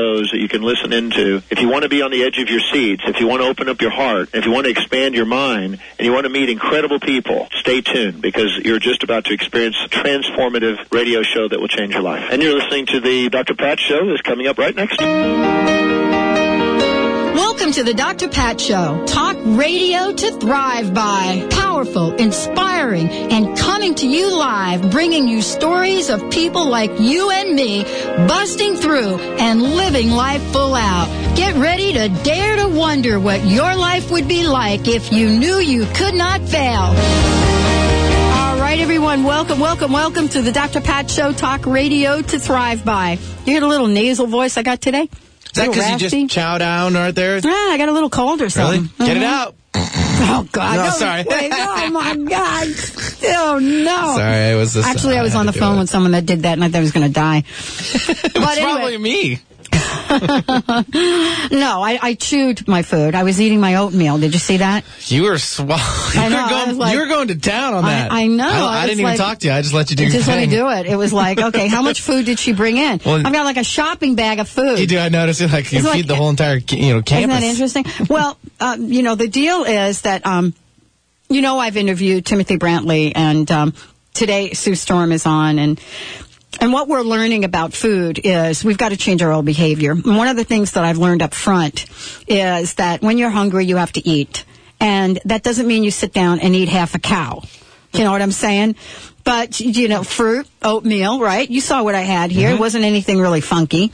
shows that you can listen into. If you want to be on the edge of your seats, if you want to open up your heart, if you want to expand your mind, and you want to meet incredible people, stay tuned because you're just about to experience a transformative radio show that will change your life. And you're listening to the Dr. Pat Show that's coming up right next. Welcome to the Dr. Pat Show. Talk radio to thrive by. Powerful, inspiring, and coming to you live, bringing you stories of people like you and me busting through and living life full out. Get ready to dare to wonder what your life would be like if you knew you could not fail. All right, everyone, welcome, welcome, welcome to the Dr. Pat Show. Talk radio to thrive by. You hear the little nasal voice I got today? Is that because you just chow down right there? Ah, I got a little cold or something. Really? Get it out. Oh God! No, sorry. Wait, oh my God! Oh no! Sorry, it was. This, Actually, I was on the phone with someone that did that, and I thought I was going to die. it was anyway. probably me. no, I, I, chewed my food. I was eating my oatmeal. Did you see that? You were swallowing. I know. You were going, like, you were going to town on that. I, I know. I, I didn't even like, talk to you. I just let you do your just thing. let me do it. It was like, okay, how much food did she bring in? Well, I've got like a shopping bag of food. You do. I noticed it. Like you It's feed like- the whole entire you know campus. Isn't that interesting? well, uh, you know, the deal is that, um, you know, I've interviewed Timothy Brantley, and um, today Sue Storm is on, and and what we're learning about food is we've got to change our old behavior. And one of the things that I've learned up front is that when you're hungry, you have to eat, and that doesn't mean you sit down and eat half a cow. You know what I'm saying? But, you know, fruit, oatmeal, right? You saw what I had here. It wasn't anything really funky.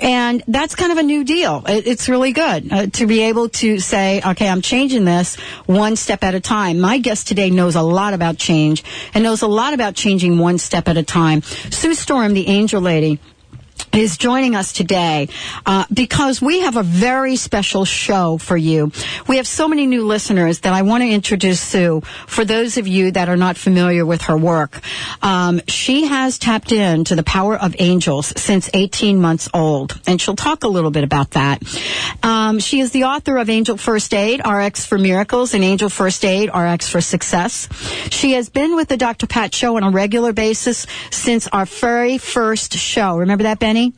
And that's kind of a new deal. It, it's really good uh, to be able to say, okay, I'm changing this one step at a time. My guest today knows a lot about change and knows a lot about changing one step at a time. Sue Storm, the angel lady, is joining us today uh, because we have a very special show for you. We have so many new listeners that I want to introduce Sue. For those of you that are not familiar with her work, um, she has tapped into the power of angels since 18 months old, and she'll talk a little bit about that. Um, she is the author of Angel First Aid, RX for Miracles, and Angel First Aid, RX for Success. She has been with the Dr. Pat Show on a regular basis since our very first show. Remember that, Benny?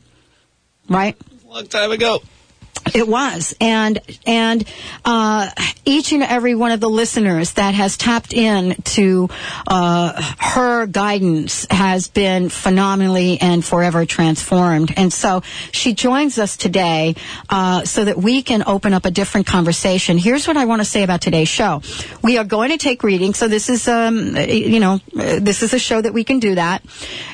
Right? long time ago. It was, and and uh, each and every one of the listeners that has tapped in to uh, her guidance has been phenomenally and forever transformed. And so she joins us today uh, so that we can open up a different conversation. Here's what I want to say about today's show: we are going to take readings. So this is, um, you know, this is a show that we can do that,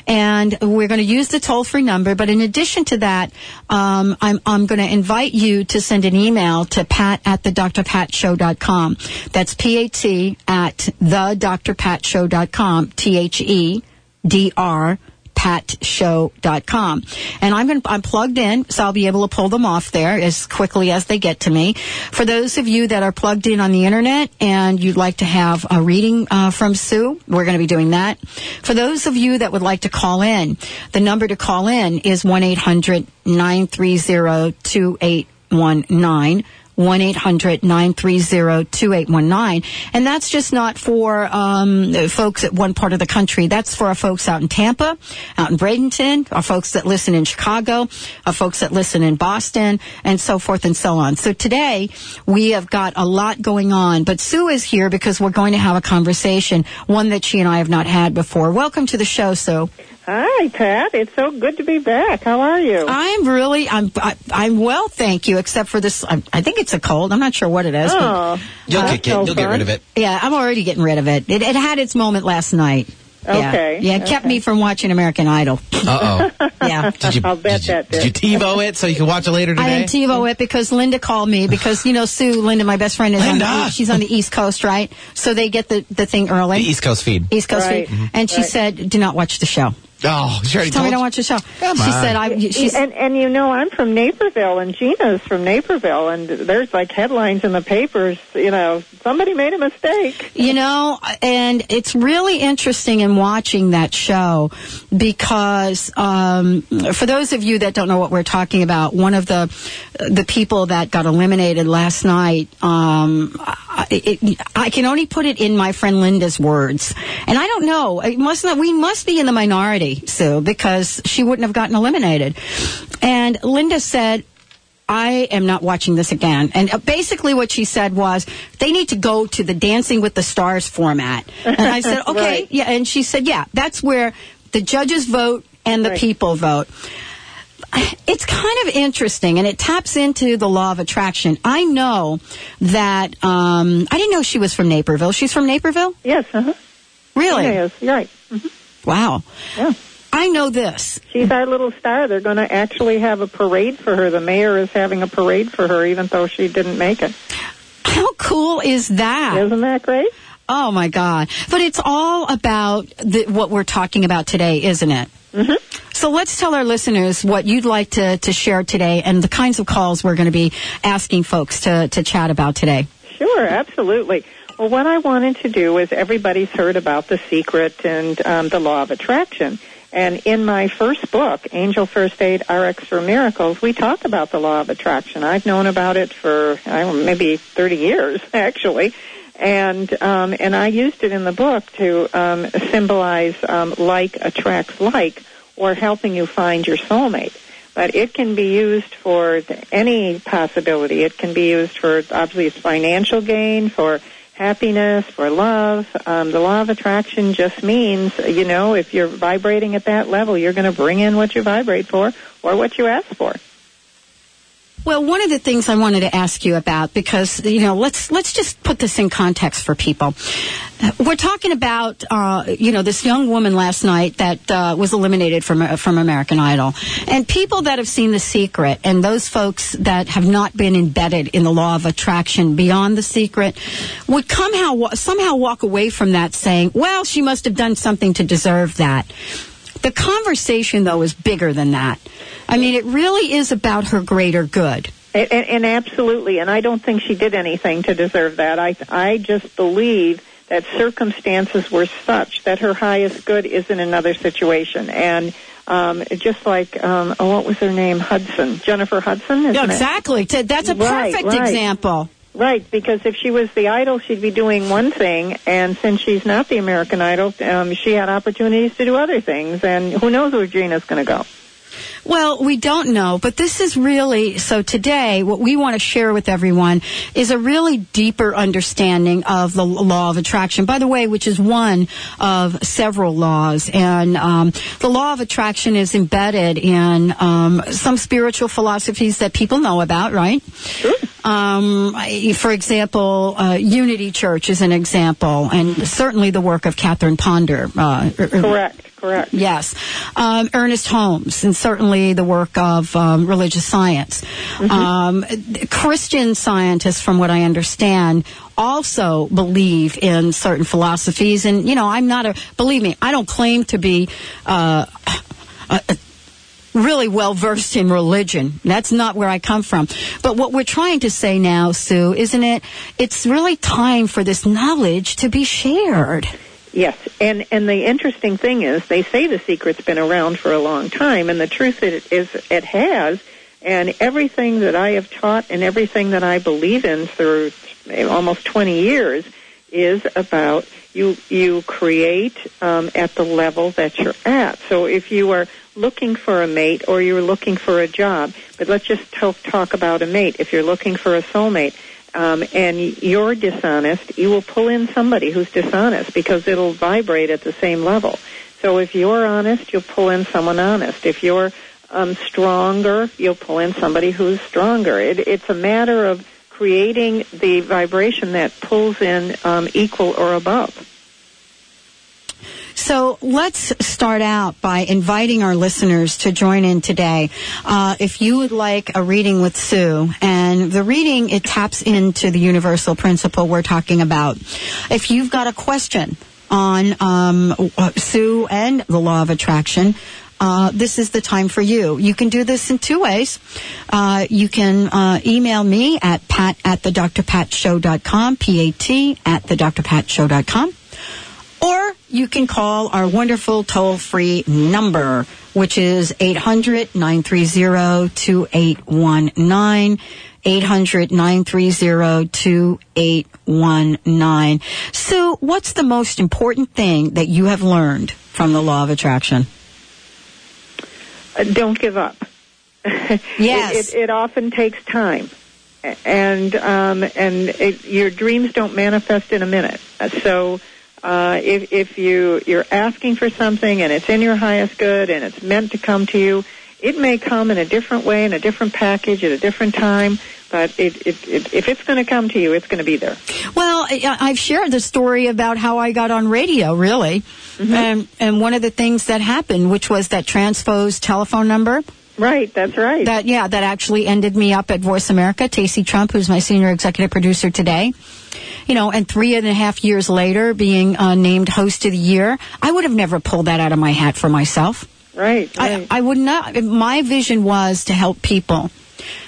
and we're going to use the toll-free number. But in addition to that, um, I'm I'm going to invite you to send an email to pat at the drpatshow.com. That's P-A-T at the drpatshow.com. T-H-E-D-R patshow.com. And I'm going I'm plugged in, so I'll be able to pull them off there as quickly as they get to me. For those of you that are plugged in on the internet and you'd like to have a reading uh, from Sue, we're going to be doing that. For those of you that would like to call in, the number to call in is 1-800-930-2819. 1-800-930-2819. And that's just not for um, folks at one part of the country. That's for our folks out in Tampa, out in Bradenton, our folks that listen in Chicago, our folks that listen in Boston, and so forth and so on. So today, we have got a lot going on. But Sue is here because we're going to have a conversation, one that she and I have not had before. Welcome to the show, Sue. Hi, Pat. It's so good to be back. How are you? I'm really, I'm, I, I'm well, thank you, except for this, I, I think it's a cold. I'm not sure what it is. but- oh, You'll, that's kick it. You'll get rid of it. Yeah, I'm already getting rid of it. It, it had its moment last night. Yeah. Okay, Yeah, it kept me from watching American Idol. Uh oh. Yeah. Did you? I'll bet did you, that did you TiVo it so you can watch it later I today? didn't TiVo it because Linda called me because you know Sue, Linda, my best friend, is on the, Linda! she's on the East Coast, right? So they get the, the thing early. the East Coast feed. East Coast Right. feed. and she Right. said, "Do not watch the show." Oh, she already Tell me told to watch the show. Come she on. said, "I." She's, and and you know I'm from Naperville and Gina's from Naperville and there's like headlines in the papers. You know somebody made a mistake. You know, and it's really interesting in watching that show because um, for those of you that don't know what we're talking about, one of the the people that got eliminated last night, um, I- it, I can only put it in my friend Linda's words, and I don't know. It must not. We must be in the minority, Sue, because she wouldn't have gotten eliminated. And Linda said. I am not watching this again. And uh, basically, what she said was they need to go to the Dancing with the Stars format. And I said, okay, Right. yeah. And she said, yeah, that's where the judges vote and the Right. people vote. It's kind of interesting, and it taps into the law of attraction. I know that um, I didn't know she was from Naperville. She's from Naperville, Yes, uh-huh. really? Yes, right. Wow. Yeah. I know this. She's our little star. They're going to actually have a parade for her. The mayor is having a parade for her, even though she didn't make it. How cool is that? Isn't that great? Oh my God! But it's all about the, what we're talking about today, isn't it? Mm-hmm. So let's tell our listeners what you'd like to, to share today and the kinds of calls we're going to be asking folks to, to chat about today. Sure, absolutely. Well, what I wanted to do is everybody's heard about the secret and um, the law of attraction. And in my first book, Angel First Aid RX for Miracles, we talk about the law of attraction. I've known about it for I don't know, maybe 30 years, actually. And um, and I used it in the book to um, symbolize um, like attracts like, or helping you find your soulmate but it can be used for any possibility. It can be used for obviously financial gain, for happiness, for love. Um, the law of attraction just means, you know, if you're vibrating at that level, you're going to bring in what you vibrate for or what you ask for. Well, one of the things I wanted to ask you about, because you know, let's let's just put this in context for people. Uh, We're talking about, uh, you know, this young woman last night that uh, was eliminated from uh, from American Idol, and people that have seen The Secret, and those folks that have not been embedded in the law of attraction beyond The Secret, would somehow somehow walk away from that saying, "Well, she must have done something to deserve that." The conversation, though, is bigger than that. I mean, it really is about her greater good. And, and, and absolutely, and I don't think she did anything to deserve that. I I just believe that circumstances were such that her highest good is in another situation, and um, just like um, oh, what was her name? Hudson, Jennifer Hudson. Isn't Yeah, exactly. T- That's a Right, perfect right. example. Right, because if she was the idol, she'd be doing one thing, and since she's not the American Idol, um, she had opportunities to do other things, and who knows where Gina's going to go. Well, we don't know, but this is really so today what we want to share with everyone is a really deeper understanding of the law of attraction. By the way, which is one of several laws, and um, the law of attraction is embedded in um, some spiritual philosophies that people know about, right? Um, for example, uh, Unity Church is an example, and certainly the work of Catherine Ponder. Uh, Correct, correct. Yes. Um, Ernest Holmes, and certainly the work of um, religious science. Um, Christian scientists, from what I understand, also believe in certain philosophies. And, you know, I'm not a, believe me, I don't claim to be. Uh, a, a, really well versed in religion. That's not where I come from. But what we're trying to say now, Sue, isn't it? It's really time for this knowledge to be shared. Yes, and and the interesting thing is they say the secret's been around for a long time, and the truth it is it has. And everything that I have taught and everything that I believe in through almost 20 years is about you you create um, at the level that you're at. So if you are looking for a mate or you're looking for a job, but let's just talk, talk about a mate. If you're looking for a soulmate, um, and you're dishonest, you will pull in somebody who's dishonest because it'll vibrate at the same level. So if you're honest, you'll pull in someone honest. If you're um, stronger, you'll pull in somebody who's stronger. It, it's a matter of creating the vibration that pulls in um, equal or above. So let's start out by inviting our listeners to join in today. Uh, if you would like a reading with Sue, and the reading, it taps into the universal principle we're talking about. If you've got a question on um, Sue and the law of attraction, uh, this is the time for you. You can do this in two ways. Uh, you can uh, email me at pat at the drpatshow.com, P-A-T at the drpatshow.com. You can call our wonderful toll free number, which is 800 930 2819. 800 930 2819. Sue, what's the most important thing that you have learned from the law of attraction? Uh, don't give up. Yes. it, it, it often takes time, and um, and it, your dreams don't manifest in a minute. Uh, So. Uh, if, if you you're asking for something and it's in your highest good and it's meant to come to you, it may come in a different way, in a different package, at a different time. But it, it, it, if it's going to come to you, it's going to be there. Well, I- I've shared the story about how I got on radio, really. And, and one of the things that happened, which was that transposed telephone number, Right, that's right. that, yeah, that actually ended me up at Voice America. Tacey Trump, who's my senior executive producer today. You know, and three and a half years later, being uh, named host of the year, I would have never pulled that out of my hat for myself. right, I, right. I would not. My vision was to help people.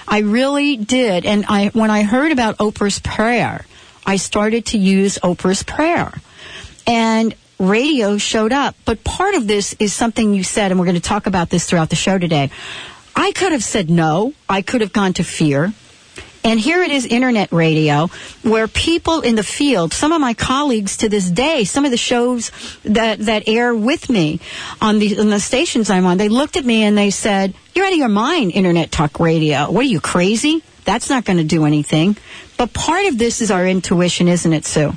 I really did. And I, when I heard about Oprah's prayer, I started to use Oprah's prayer. And radio showed up. But part of this is something you said, and we're going to talk about this throughout the show today. I could have said no. I could have gone to fear. And here it is, internet radio, where people in the field, some of my colleagues to this day, some of the shows that, that air with me on the, on the stations I'm on, they looked at me and they said, you're out of your mind, internet talk radio. What are you, crazy? That's not going to do anything. But part of this is our intuition, isn't it, Sue?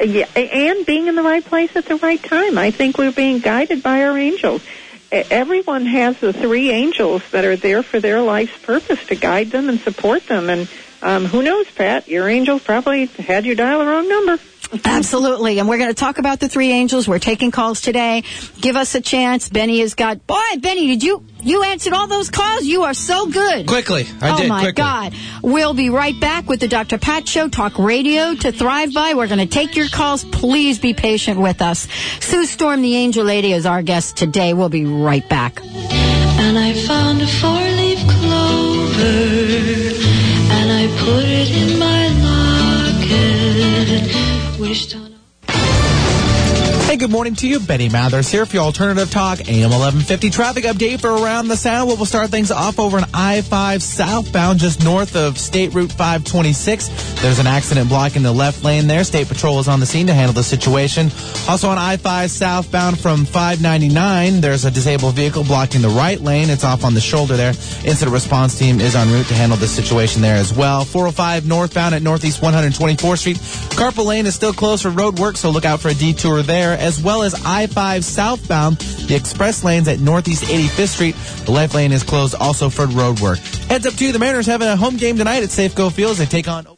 Yeah, and being in the right place at the right time. I think we're being guided by our angels. Everyone has the three angels that are there for their life's purpose to guide them and support them. And um, who knows, Pat? Your angel probably had you dial the wrong number. Absolutely. And we're going to talk about the three angels. We're taking calls today. Give us a chance. Benny has got, boy, Benny, did you, you answered all those calls? You are so good. Quickly. I oh did, my quickly. God. We'll be right back with the Dr. Pat Show, Talk Radio to Thrive By. We're going to take your calls. Please be patient with us. Sue Storm, the Angel Lady, is our guest today. We'll be right back. And I found a four-leaf clover, and I put it in my locket. Wished. Hey, good morning to you. Betty Mathers here for your Alternative Talk AM 1150 traffic update for around the Sound. We'll start things off over on I-5 southbound just north of State Route 526. There's an accident blocking the left lane there. State Patrol is on the scene to handle the situation. Also on I-5 southbound from 599, there's a disabled vehicle blocking the right lane. It's off on the shoulder there. Incident response team is en route to handle the situation there as well. 405 northbound at Northeast 124th Street. Carpool Lane is still closed for road work, so look out for a detour there, as well as I-5 southbound. The express lanes at Northeast 85th Street. The left lane is closed also for road work. Heads up to you, the Mariners having a home game tonight at Safeco Fields. They take on...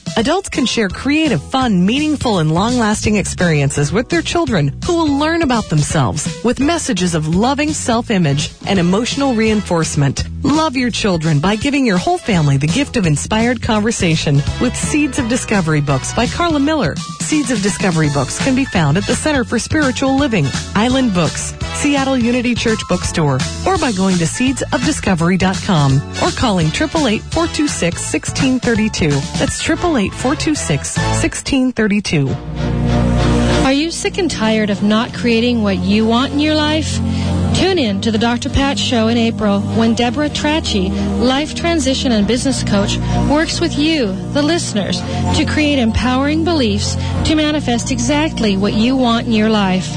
Adults can share creative, fun, meaningful, and long-lasting experiences with their children who will learn about themselves with messages of loving self-image and emotional reinforcement. Love your children by giving your whole family the gift of inspired conversation with Seeds of Discovery books by Carla Miller. Seeds of Discovery books can be found at the Center for Spiritual Living, Island Books, Seattle Unity Church Bookstore, or by going to seedsofdiscovery.com or calling 888-426-1632. That's 888-426-1632. Are you sick and tired of not creating what you want in your life? Tune in to the Dr. Pat Show in April when Deborah Trachy, life transition and business coach, works with you, the listeners, to create empowering beliefs to manifest exactly what you want in your life.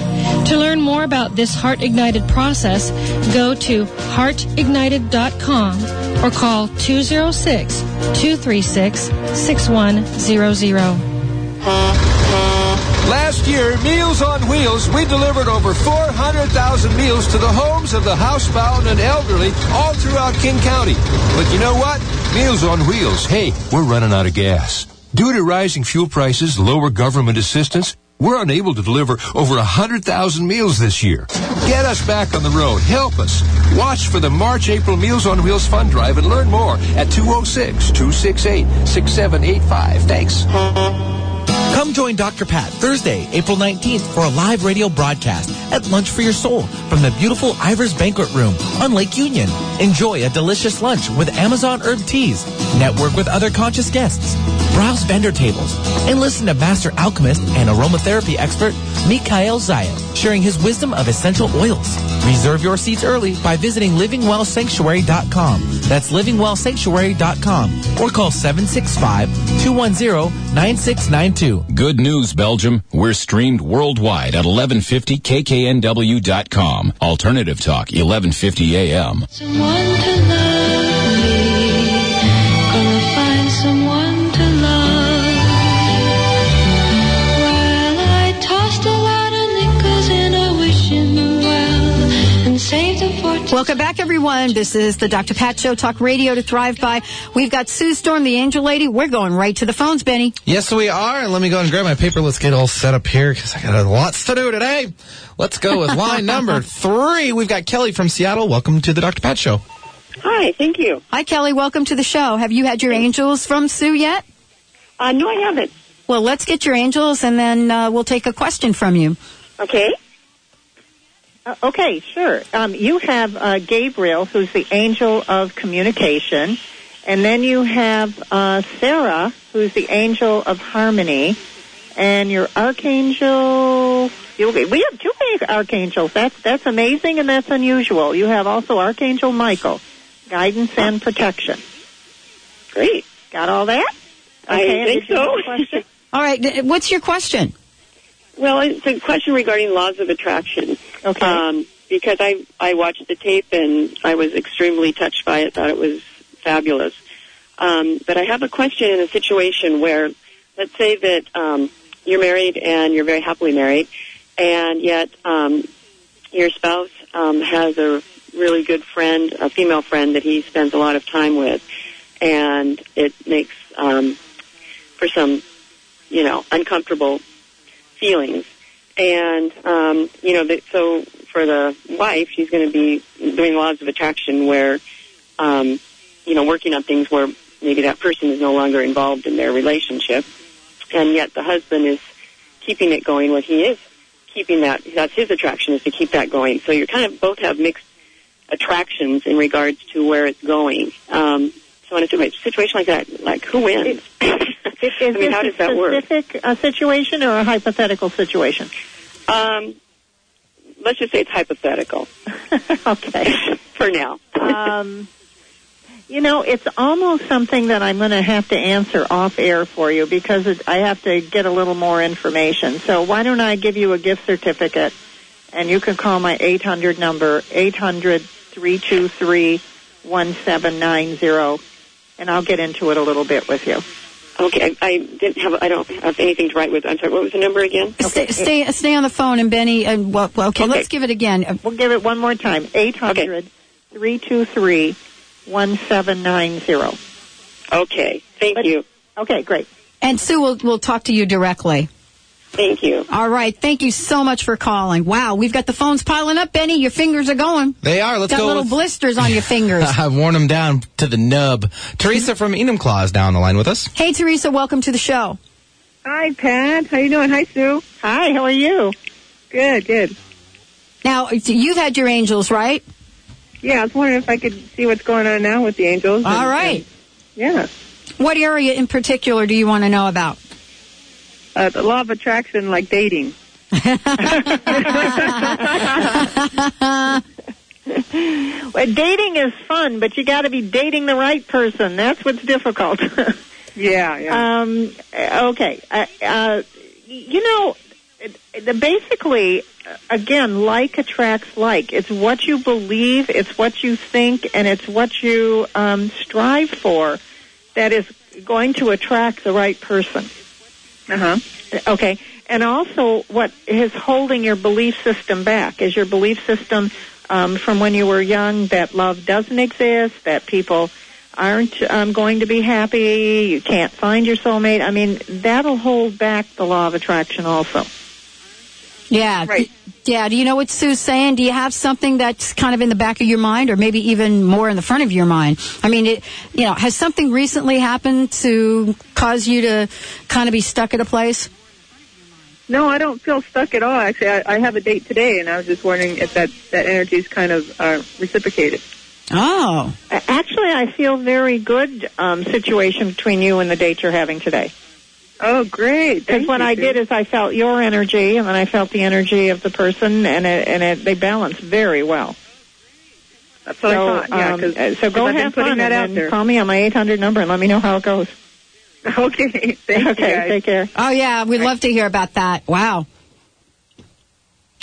To learn more about this Heart Ignited process, go to heartignited.com or call 206 236 6100. Last year, Meals on Wheels, we delivered over 400,000 meals to the homes of the housebound and elderly all throughout King County. But you know what? Meals on Wheels, hey, we're running out of gas. Due to rising fuel prices, lower government assistance, We're unable to deliver over 100,000 meals this year. Get us back on the road. Help us. Watch for the March April Meals on Wheels Fund Drive and learn more at 206 268 6785. Thanks. Come join Dr. Pat Thursday, April 19th for a live radio broadcast at Lunch for Your Soul from the beautiful Ivar's Banquet Room on Lake Union. Enjoy a delicious lunch with Amazon herb teas, network with other conscious guests, browse vendor tables, and listen to master alchemist and aromatherapy expert Mikhail Zayat sharing his wisdom of essential oils. Reserve your seats early by visiting livingwellsanctuary.com. That's livingwellsanctuary.com or call 765-210-9692. Good news, Belgium. We're streamed worldwide at 1150kknw.com. Alternative Talk, 1150 AM. Welcome back, everyone. This is the Dr. Pat Show, Talk Radio to Thrive By. We've got Sue Storm, the Angel Lady. We're going right to the phones, Benny. Yes, we are. And let me go and grab my paper. Let's get all set up here because I got lots to do today. Let's go with line number three. We've got Kelly from Seattle. Welcome to the Dr. Pat Show. Hi, thank you. Hi, Kelly. Welcome to the show. Have you had your angels from Sue yet? Uh, no, I haven't. Well, let's get your angels and then uh, we'll take a question from you. Okay. Uh, okay, sure. Um, you have uh, Gabriel, who's the angel of communication, and then you have uh, Sarah, who's the angel of harmony, and your archangel. you- We have two archangels. That's that's amazing and that's unusual. You have also Archangel Michael, guidance and protection. Great. Got all that? I and think did so. All right. What's your question? Well, it's a question regarding laws of attraction. Okay. Um, because I I watched the tape and I was extremely touched by it. Thought it was fabulous. Um, but I have a question in a situation where, let's say that um, you're married and you're very happily married, and yet um, your spouse um, has a really good friend, a female friend that he spends a lot of time with, and it makes um, for some, you know, uncomfortable feelings. And um, you know, that, so for the wife, she's going to be doing laws of attraction, where um, you know, working on things where maybe that person is no longer involved in their relationship, and yet the husband is keeping it going when he is keeping that. That's his attraction is to keep that going. So you're kind of both have mixed attractions in regards to where it's going. Um, so in a situation like that, like who wins? Is, is I mean, how does that work? a specific uh, situation or a hypothetical situation? Um, let's just say it's hypothetical okay. for now. um, you know, it's almost something that I'm going to have to answer off air for you because it, I have to get a little more information. So why don't I give you a gift certificate and you can call my 800 number, 800-323-1790 and I'll get into it a little bit with you. Okay, I, I didn't have. I don't have anything to write with. I'm sorry. What was the number again? Stay, stay, stay on the phone, and Benny. And well, well, okay, Okay. let's give it again. Uh, We'll give it one more time, 800-323-1790. Okay, thank But- you. Okay, great. And Sue will we'll talk to you directly. Thank you. All right. Thank you so much for calling. Wow, we've got the phones piling up, Benny. Your fingers are going. They are. Let's got go little with- blisters on your fingers. I've worn them down to the nub. Teresa from Enumclaw is down the line with us. hey, Teresa, welcome to the show. Hi, Pat. How you doing? Hi, Sue. Hi, how are you? Good, good. Now, you've had your angels, right? Yeah, I was wondering if I could see what's going on now with the Angels. All and- right. and- yeah. What area in particular do you want to know about? Uh, the law of attraction, like dating. Well, dating is fun, but you got to be dating the right person. That's what's difficult. Yeah, yeah. um, okay. Uh, uh, you know, the, basically, uh, again, like attracts like. It's what you believe, it's what you think, and it's what you um, strive for that is going to attract the right person. Uh huh. Okay. And also, what is holding your belief system back? Is your belief system um, from when you were young that love doesn't exist, that people aren't um, going to be happy, you can't find your soulmate. I mean, that'll hold back the law of attraction also. Yeah. Right. Yeah. Do you know what Sue's saying? Do you have something that's kind of in the back of your mind or maybe even more in the front of your mind? I mean, it, you know, has something recently happened to cause you to kind of be stuck at a place? No, I don't feel stuck at all. Actually, I, I have a date today, and I was just wondering if that that energy is kind of uh, reciprocated. Oh. Actually, I feel very good um, situation between you and the date you're having today. Oh, great! Because what you, I did is I felt your energy, and then I felt the energy of the person, and it, and it, they balance very well. That's what so, I thought. Yeah, um, 'cause- uh, so 'cause go I've been have fun that and out then there. call me on my 800 number and let me know how it goes. Okay, thank okay, you guys. take care. Oh yeah, we'd love to hear about that. Wow.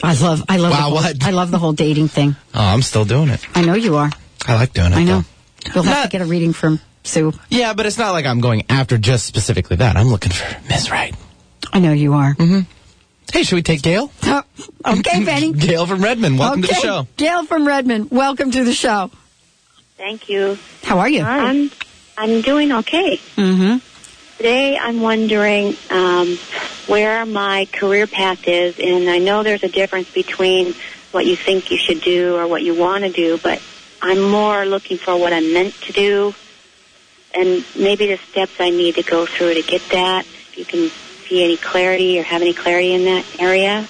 I love, I love, Wow, whole, what? I love the whole dating thing. Oh, I'm still doing it. I know you are. I like doing it. I know. though. You'll have to get a reading from Sue. Yeah, but it's not like I'm going after just specifically that. I'm looking for Ms. Wright. I know you are. Mm-hmm. Hey, should we take Gail? Oh, okay, Benny. Gail from Redmond. Welcome to the show. Gail from Redmond. Welcome to the show. Thank you. How are you? I'm I'm doing okay. Mm-hmm. Today I'm wondering um, where my career path is, and I know there's a difference between what you think you should do or what you want to do, but I'm more looking for what I'm meant to do, and maybe the steps I need to go through to get that. If you can see any clarity or have any clarity in that area.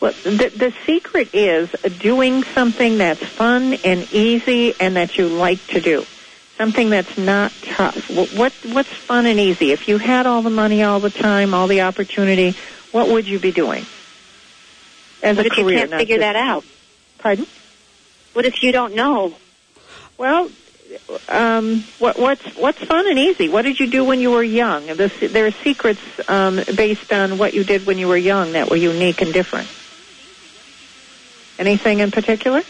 Well, the, the secret is doing something that's fun and easy and that you like to do. Something that's not tough. What, what what's fun and easy? If you had all the money all the time, all the opportunity, what would you be doing? As What a if you can't figure just- that out? Pardon? What if you don't know? Well, um, what, what's what's fun and easy? What did you do when you were young? This, there are secrets um, based on what you did when you were young that were unique and different. Anything in particular?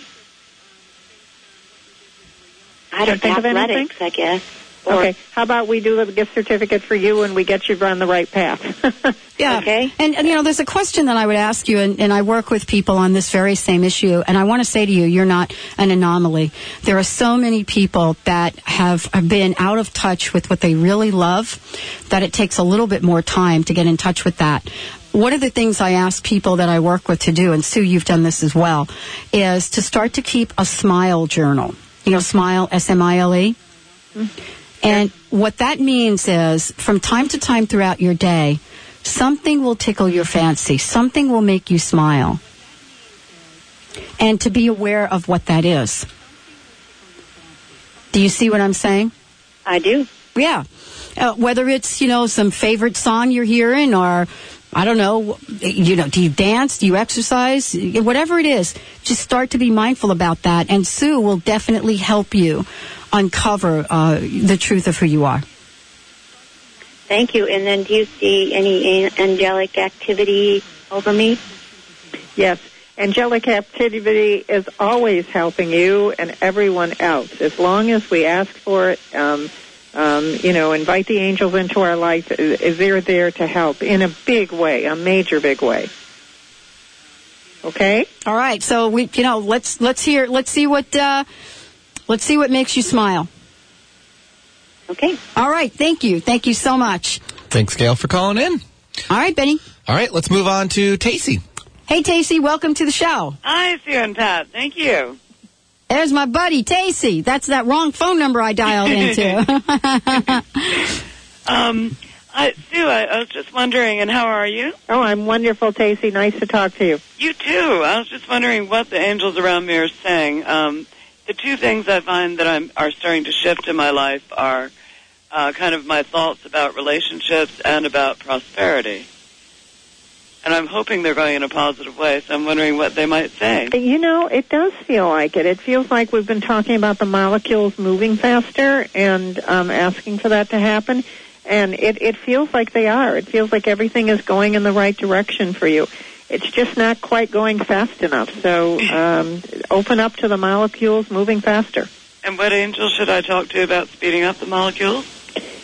I don't think of anything? athletics, I guess. Or- Okay. How about we do a gift certificate for you and we get you on the right path? Yeah. Okay. And, and, you know, there's a question that I would ask you, and, and I work with people on this very same issue, and I want to say to you, you're not an anomaly. There are so many people that have, have been out of touch with what they really love that it takes a little bit more time to get in touch with that. One of the things I ask people that I work with to do, and Sue, you've done this as well, is to start to keep a smile journal. You know, smile, S-M-I-L-E. Mm-hmm. And what that means is from time to time throughout your day, something will tickle your fancy, something will make you smile. And to be aware of what that is. Do you see what I'm saying? I do. Yeah. Uh, whether it's, you know, some favorite song you're hearing or I don't know, you know, do you dance? Do you exercise? Whatever it is, just start to be mindful about that. And Sue will definitely help you uncover uh, the truth of who you are. Thank you. And then do you see any angelic activity over me? yes. Angelic activity is always helping you and everyone else. As long as we ask for it, um, um, you know, invite the angels into our life, they're there to help in a big way, a major big way. Okay? All right. So we, you know, let's let's hear, let's see what, uh, let's see what makes you smile. Okay. All right. Thank you. Thank you so much. Thanks, Gail, for calling in. All right, Benny. All right, let's move on to Tacey. Hey, Tacey. Welcome to the show. Hi, Sue and Pat. Thank you. There's my buddy Tacey. That's that wrong phone number I dialed into. Um, I, Sue, I, I was just wondering, and how are you? Oh, I'm wonderful, Tacey. Nice to talk to you. You too. I was just wondering what the angels around me are saying. Um, the two things I find that I'm are starting to shift in my life are uh, kind of my thoughts about relationships and about prosperity. And I'm hoping they're going in a positive way, so I'm wondering what they might say. You know, it does feel like it. It feels like we've been talking about the molecules moving faster and um, asking for that to happen. And it, it feels like they are. It feels like everything is going in the right direction for you. It's just not quite going fast enough. So um, open up to the molecules moving faster. And what angel should I talk to about speeding up the molecules?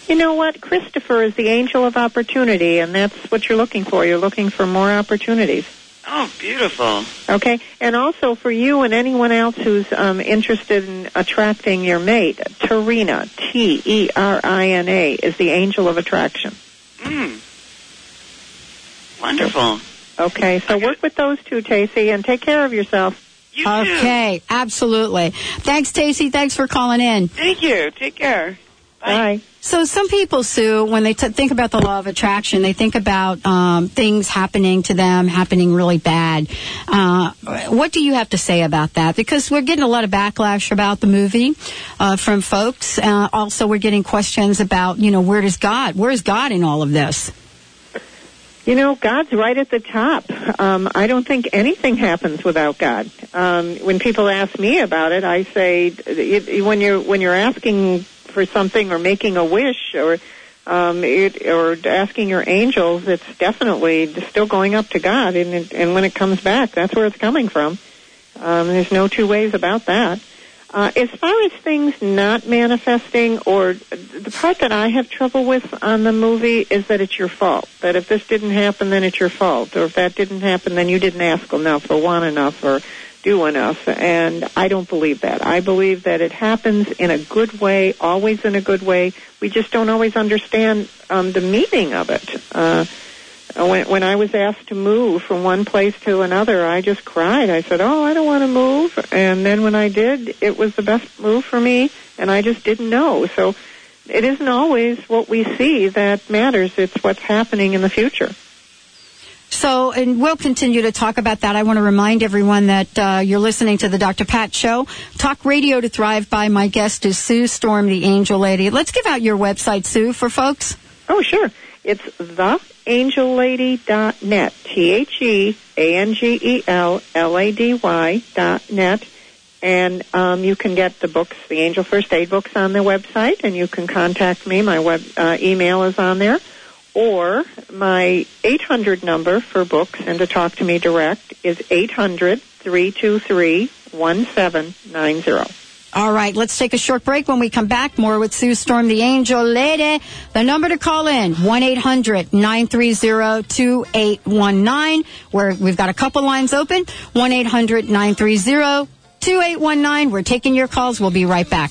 You know what? Christopher is the angel of opportunity, and that's what you're looking for. You're looking for more opportunities. Oh, beautiful. Okay, and also for you and anyone else who's um, interested in attracting your mate, Terina, T E R I N A, is the angel of attraction. Mm. Wonderful. Okay, so work with those two, Tacey, and take care of yourself. okay, absolutely. Thanks, Tacey. Thanks for calling in. Thank you. Take care. Bye. So some people, Sue, when they t- think about the law of attraction, they think about um, things happening to them, happening really bad. Uh, what do you have to say about that? Because we're getting a lot of backlash about the movie uh, from folks. Uh, also, we're getting questions about, you know, where does God? Where is God in all of this? You know, God's right at the top. Um, I don't think anything happens without God. Um, when people ask me about it, I say it, when you're when you're asking for something or making a wish or um, it, or asking your angels, it's definitely still going up to God, and and when it comes back, that's where it's coming from. Um, there's no two ways about that. Uh, as far as things not manifesting, or the part that I have trouble with on the movie is that it's your fault. That if this didn't happen, then it's your fault, or if that didn't happen, then you didn't ask enough, or want enough, or do enough. And I don't believe that. I believe that it happens in a good way, always in a good way. We just don't always understand um, the meaning of it. Uh, when, when I was asked to move from one place to another, I just cried. I said, "Oh, I don't want to move." And then when I did, it was the best move for me, and I just didn't know. So it isn't always what we see that matters. It's what's happening in the future. So, and we'll continue to talk about that. I want to remind everyone that uh, you're listening to the Dr. Pat Show. Talk radio to thrive by. My guest is Sue Storm, the Angel Lady. Let's give out your website, Sue, for folks. Oh, sure. It's theangellady.net. T-H-E-A-N-G-E-L-L-A-D-Y dot net. And um, you can get the books, the Angel First Aid books on their website, and you can contact me. My web uh, email is on there. Or my 800 number for books and to talk to me direct is 800 323 1790. All right, let's take a short break. When we come back, more with Sue Storm, the Angel Lady. The number to call in, 1-800-930-2819, where we've got a couple lines open. 1-800-930-2819. We're taking your calls. We'll be right back.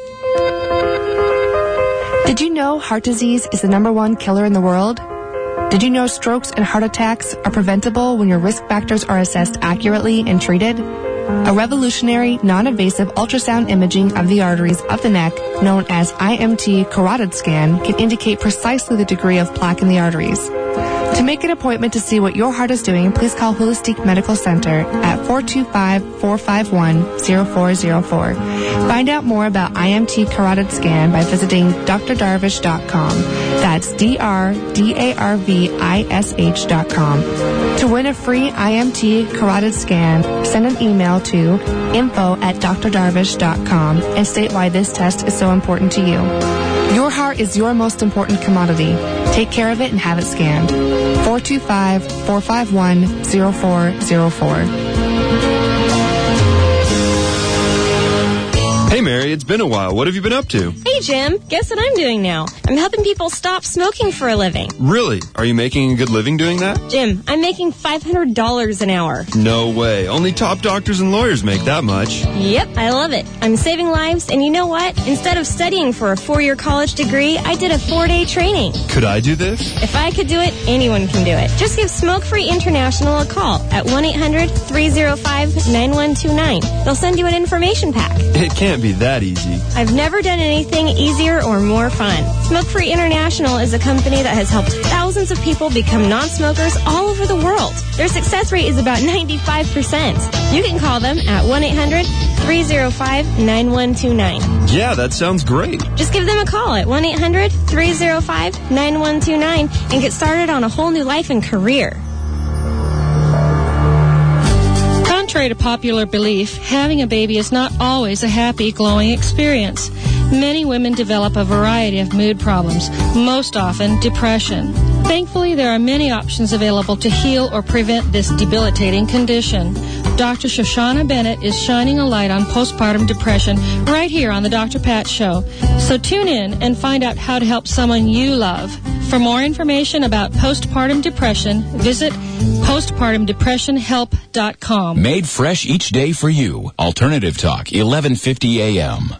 Did you know heart disease is the number one killer in the world? Did you know strokes and heart attacks are preventable when your risk factors are assessed accurately and treated? A revolutionary, non-invasive ultrasound imaging of the arteries of the neck, known as IMT carotid scan, can indicate precisely the degree of plaque in the arteries. To make an appointment to see what your heart is doing, please call Holistic Medical Center at 425-451-0404. Find out more about IMT carotid scan by visiting drdarvish.com. That's D-R-D-A-R-V-I-S-H dot com. To win a free IMT carotid scan, send an email to info at drdarvish.com and state why this test is so important to you. Your heart is your most important commodity. Take care of it and have it scanned. 425 451 0404. Hey, Mary, it's been a while. What have you been up to? Jim. Guess what I'm doing now? I'm helping people stop smoking for a living. Really? Are you making a good living doing that? Jim, I'm making $500 an hour. No way. Only top doctors and lawyers make that much. Yep, I love it. I'm saving lives, and you know what? Instead of studying for a four year college degree, I did a four day training. Could I do this? If I could do it, anyone can do it. Just give Smoke Free International a call at 1 800 305 9129. They'll send you an information pack. It can't be that easy. I've never done anything easier or more fun. Smoke Free International is a company that has helped thousands of people become non-smokers all over the world. Their success rate is about 95%. You can call them at 1-800-305-9129. Yeah, that sounds great. Just give them a call at 1-800-305-9129 and get started on a whole new life and career. Contrary to popular belief, having a baby is not always a happy, glowing experience. Many women develop a variety of mood problems, most often depression. Thankfully, there are many options available to heal or prevent this debilitating condition. Dr. Shoshana Bennett is shining a light on postpartum depression right here on the Dr. Pat Show. So tune in and find out how to help someone you love. For more information about postpartum depression, visit postpartumdepressionhelp.com. Made fresh each day for you. Alternative Talk, 1150 AM.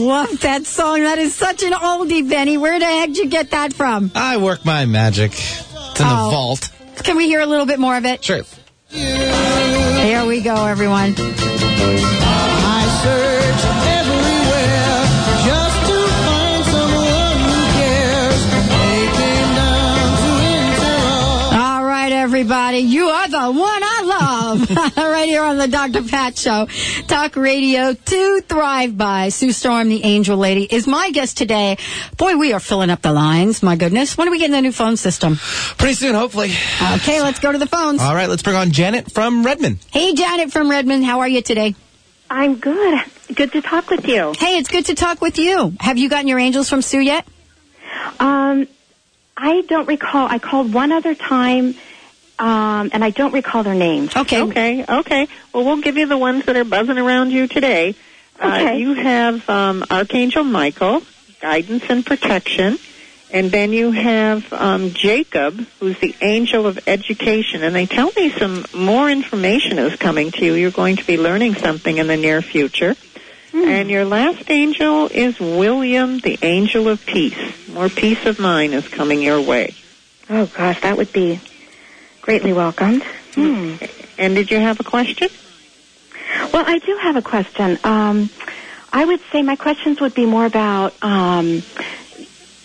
Love that song. That is such an oldie, Benny. Where the heck did you get that from? I work my magic. It's in Oh. the vault. Can we hear a little bit more of it? Sure. Here we go, everyone. I search everywhere just to find someone who cares. Down to. All right, everybody. You are the one I love. right here on the Dr. Pat Show. Talk radio to thrive by. Sue Storm, the angel lady, is my guest today. Boy, we are filling up the lines. My goodness. When are we getting the new phone system? Pretty soon, hopefully. Okay, let's go to the phones. All right, let's bring on Janet from Redmond. Hey, Janet from Redmond. How are you today? I'm good. Good to talk with you. Hey, it's good to talk with you. Have you gotten your angels from Sue yet? Um, I don't recall. I called one other time, um, and I don't recall their names. Okay. Okay. Okay. Well, we'll give you the ones that are buzzing around you today. Uh, Okay. you have um, Archangel Michael, guidance and protection. And then you have um, Jacob, who's the angel of education. And they tell me some more information is coming to you. You're going to be learning something in the near future. And your last angel is William, the angel of peace. More peace of mind is coming your way. Oh gosh, that would be greatly welcomed. Hmm. And did you have a question? Well, I do have a question. Um, I would say my questions would be more about um,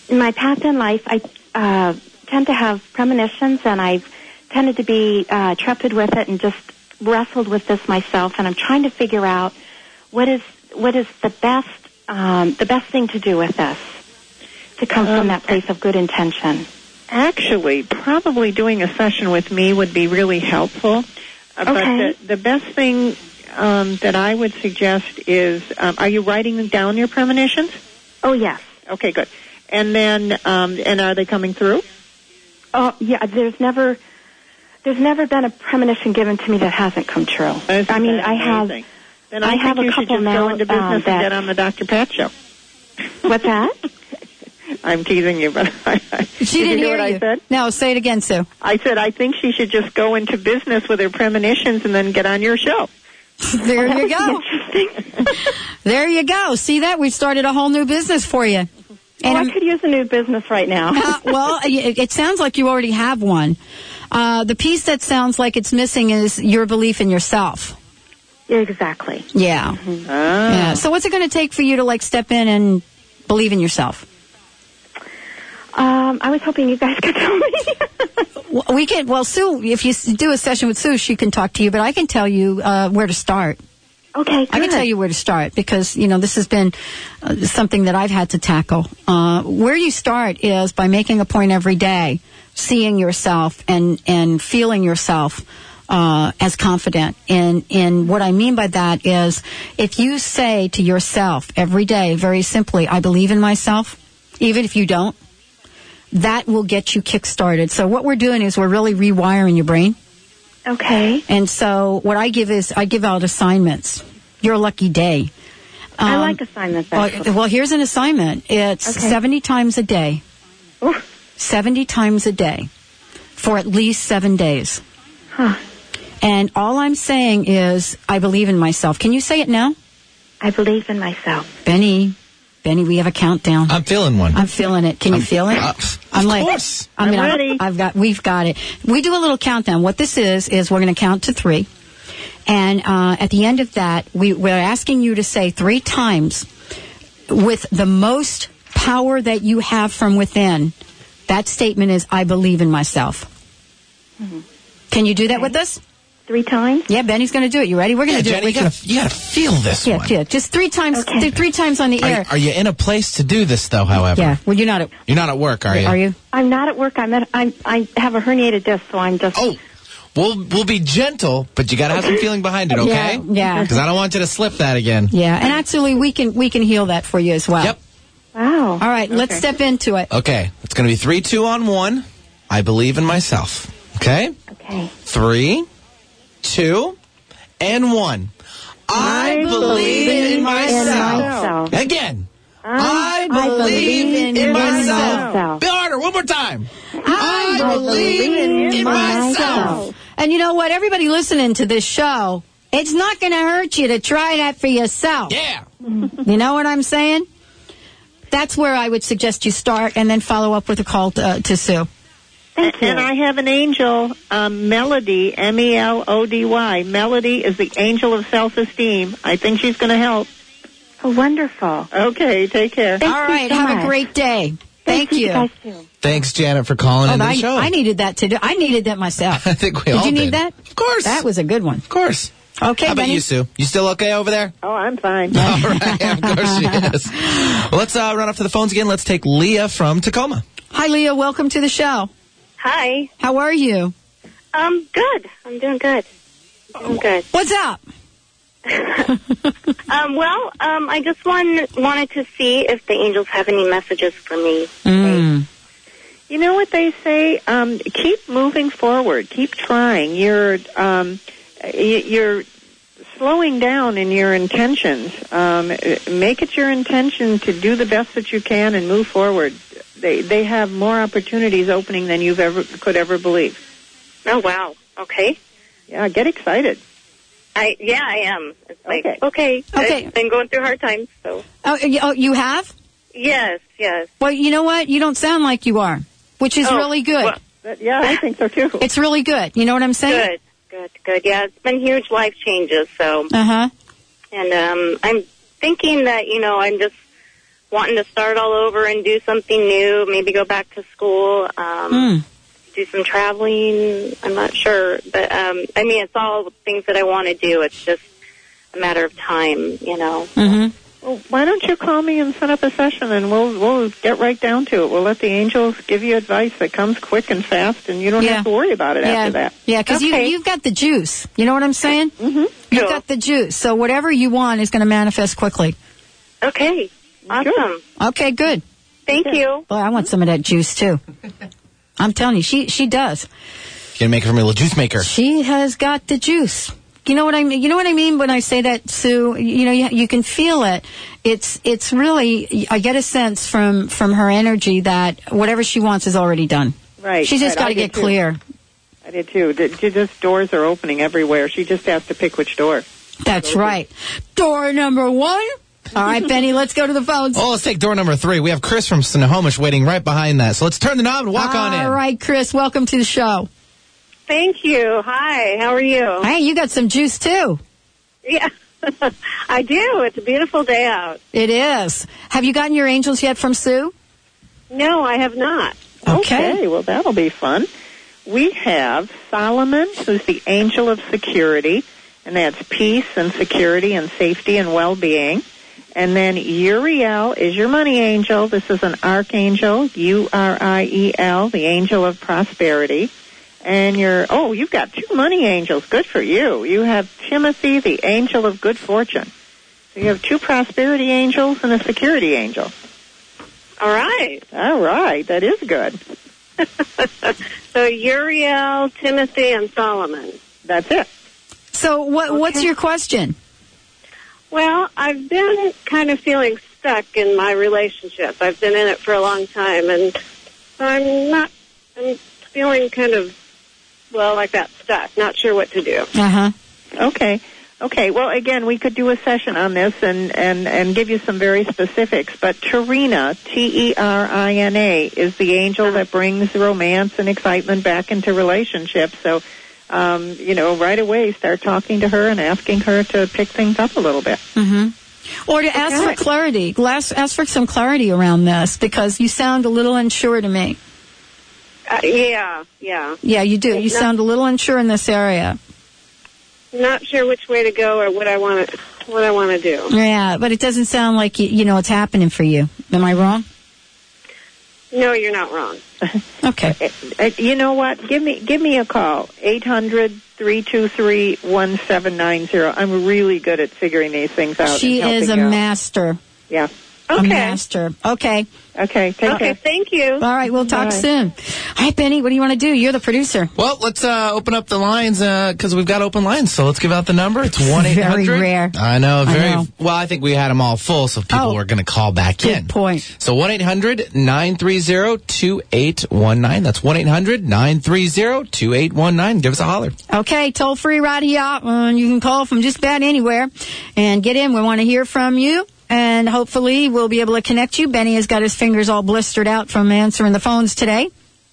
my path in life. I uh, tend to have premonitions, and I've tended to be uh, trepid with it, and just wrestled with this myself. And I'm trying to figure out what is what is the best um, the best thing to do with this to come Um, from that place of good intention. Actually, probably doing a session with me would be really helpful. Uh, Okay. But the, the best thing um, that I would suggest is, um, are you writing down your premonitions? Oh yes. Okay, good. And then, um, and are they coming through? Oh yeah, there's never there's never been a premonition given to me that hasn't come true. I mean, I have. Then I, I have a couple now, go into business um, and that- get on the Dr. Pat show. What's that? I'm teasing you, but I, She did didn't you hear hear what you. I said? No, say it again, Sue. I said I think she should just go into business with her premonitions and then get on your show. There you go. there you go. See that? We've started a whole new business for you. And well, I'm- could use a new business right now. Uh, well, it, it sounds like you already have one. Uh, the piece that sounds like it's missing is your belief in yourself. exactly. Yeah. Ah. Yeah. So what's it going to take for you to like step in and believe in yourself? Um, I was hoping you guys could tell me. We can. Well, Sue, if you do a session with Sue, she can talk to you. But I can tell you uh, where to start. Okay, I can tell you where to start because you know this has been uh, something that I've had to tackle. Uh, where you start is by making a point every day, seeing yourself and and feeling yourself uh, as confident. And and what I mean by that is if you say to yourself every day, very simply, "I believe in myself," even if you don't, that will get you kick-started. So what we're doing is we're really rewiring your brain. Okay. And so what I give is I give out assignments. Your lucky day. I Um, like assignments. well, Actually. well, here's an assignment. It's Okay. 70 times a day. 70 times a day for at least seven days. Huh. And all I'm saying is, I believe in myself. Can you say it now? I believe in myself. Benny, Benny, we have a countdown. I'm feeling one. I'm feeling it. Can you feel it? uh, I'm of like, course. I mean, I'm I- ready. I've got, we've got it. We do a little countdown. What this is is we're going to count to three, and uh, at the end of that, we, we're asking you to say three times with the most power that you have from within. That statement is, "I believe in myself." Can you do that with us? Three times? Yeah, Benny's going to do it. You ready? We're going Yeah, to do Jenny, it. you gotta, you gotta feel this yeah, one. yeah, just three times. th- three times on the Are, air. you- are you in a place to do this, though, however? yeah. Well, you're not at. You're not at work, are you? Are you? I'm not at work. I'm at. I'm. I have a herniated disc, so I'm just. Oh. We'll, we'll be gentle, but you gotta have some feeling behind it, okay? Yeah, yeah. Because I don't want you to slip that again. Yeah, and actually, we can we can heal that for you as well. Yep. Wow. All right, let's step into it. Okay, it's gonna be three, two on one. I believe in myself. Okay? Okay. Three, two, and one. I, believe in myself. myself. Again. I believe in, myself. Bill Harder, one more time. I, believe in, myself. And you know what? Everybody listening to this show, it's not going to hurt you to try that for yourself. Yeah. You know what I'm saying? That's where I would suggest you start and then follow up with a call to, uh, to Sue. Thank you. And I have an angel, um, Melody, M E L O D Y. Melody is the angel of self esteem. I think she's going to help. Oh, wonderful. Okay, take care. Thank All you right, so have much. a great day. Thank, you. guys too. Thanks, Janet, for calling Oh, in the I, show. I needed that to do. I needed that myself. I think we all. did all you need did. that? Of course. That was a good one. Of course. Okay, How about Benny. you, Sue? You still okay over there? Oh, I'm fine. All right, of course she is. Well, let's uh, run up to the phones again. Let's take Leah from Tacoma. Hi, Leah. Welcome to the show. Hi. How are you? Um, good. I'm doing good. I'm good. What's up? Um, well, um, I just want, wanted to see if the angels have any messages for me. Mm. You know what they say? Um, keep moving forward. Keep trying. You're um, you're slowing down in your intentions. Um, make it your intention to do the best that you can and move forward. They they have more opportunities opening than you've ever could ever believe. Oh, wow. Okay. Yeah, get excited. I yeah, I am. It's like Okay. okay, Okay. I've been going through hard times, so Oh, you- oh, you have? yes, yes. Well, you know what? You don't sound like you are, which is Oh, really good. well- But yeah, I think so too. it's really good. You know what I'm saying? Good, good, good. Yeah, it's been huge life changes. So, Uh huh. and um, I'm thinking that you know I'm just wanting to start all over and do something new. Maybe go back to school. Um, Mm. do some traveling. I'm not sure, but um, I mean, it's all things that I want to do. It's just a matter of time, you know. Mm-hmm. Well, why don't you call me and set up a session, and we'll we'll get right down to it. We'll let the angels give you advice that comes quick and fast, and you don't Yeah. have to worry about it yeah. after that. Yeah, because Okay. you, you've got the juice. You know what I'm saying? Mm-hmm. You've Cool. got the juice. So whatever you want is going to manifest quickly. Okay, awesome. Okay, good. Thank you. Boy, I want some of that juice too. I'm telling you, she she does. You gonna make it for me a little juice maker. She has got the juice. You know what I mean? You know what I mean when I say that, Sue. You know, you, you can feel it. It's it's really. I get a sense from from her energy that whatever she wants is already done. Right. She's just right, got to get too. clear. I did too. The- Just doors are opening everywhere. She just has to pick which door. That's right. Door number one. All right, Benny, let's go to the phones. Oh, let's take door number three. We have Chris from Snohomish waiting right behind that. So let's turn the knob and walk on in. All right, Chris, welcome to the show. Thank you. Hi, how are you? Hey, you got some juice too. Yeah, I do. It's a beautiful day out. It is. Have you gotten your angels yet from Sue? No, I have not. Okay. well, that'll be fun. We have Solomon, who's the angel of security, and that's peace and security and safety and well-being. And then Uriel is your money angel. This is an archangel, U-R-I-E-L, the angel of prosperity. And you're, oh, you've got two money angels. Good for you. You have Timothy, the angel of good fortune. So you have two prosperity angels and a security angel. All right. All right, that is good. So Uriel, Timothy, and Solomon. That's it. So what what's your question? Well, I've been kind of feeling stuck in my relationship. I've been in it for a long time, and so I'm not. I'm feeling kind of well, like that stuck. Not sure what to do. Uh huh. Okay. Okay, well, again, we could do a session on this and, and, and give you some very specifics, but Terina, T-E-R-I-N-A, is the angel that brings romance and excitement back into relationships. So, um, you know, right away start talking to her and asking her to pick things up a little bit. hmm Or to ask for clarity. Ask, ask for some clarity around this because you sound a little unsure to me. Uh, yeah, yeah. Yeah, you do. You Not- sound a little unsure in this area. Not sure which way to go or what I want to what I want to do. Yeah, but it doesn't sound like you, you know it's happening for you. Am I wrong? No, you're not wrong. Okay. Uh, you know what? Give me give me a call. Eight hundred three two three one seven nine zero. I'm really good at figuring these things out. She is a out. master. Yeah. A master. Okay. Okay. Take okay, care. thank you. All right, we'll talk Bye. soon. Hi, Benny. What do you want to do? You're the producer. Well, let's uh, open up the lines because we've got open lines. So let's give out the number. It's one eight hundred. Very rare. I know. I Very know. well. I think we had them all full, so people Oh. were going to call back Good in. point. So one 2819 That's one 2819 Give us a holler. Okay, toll free right here. Uh, you can call from just about anywhere and get in. We want to hear from you. And hopefully we'll be able to connect you. Benny has got his fingers all blistered out from answering the phones today.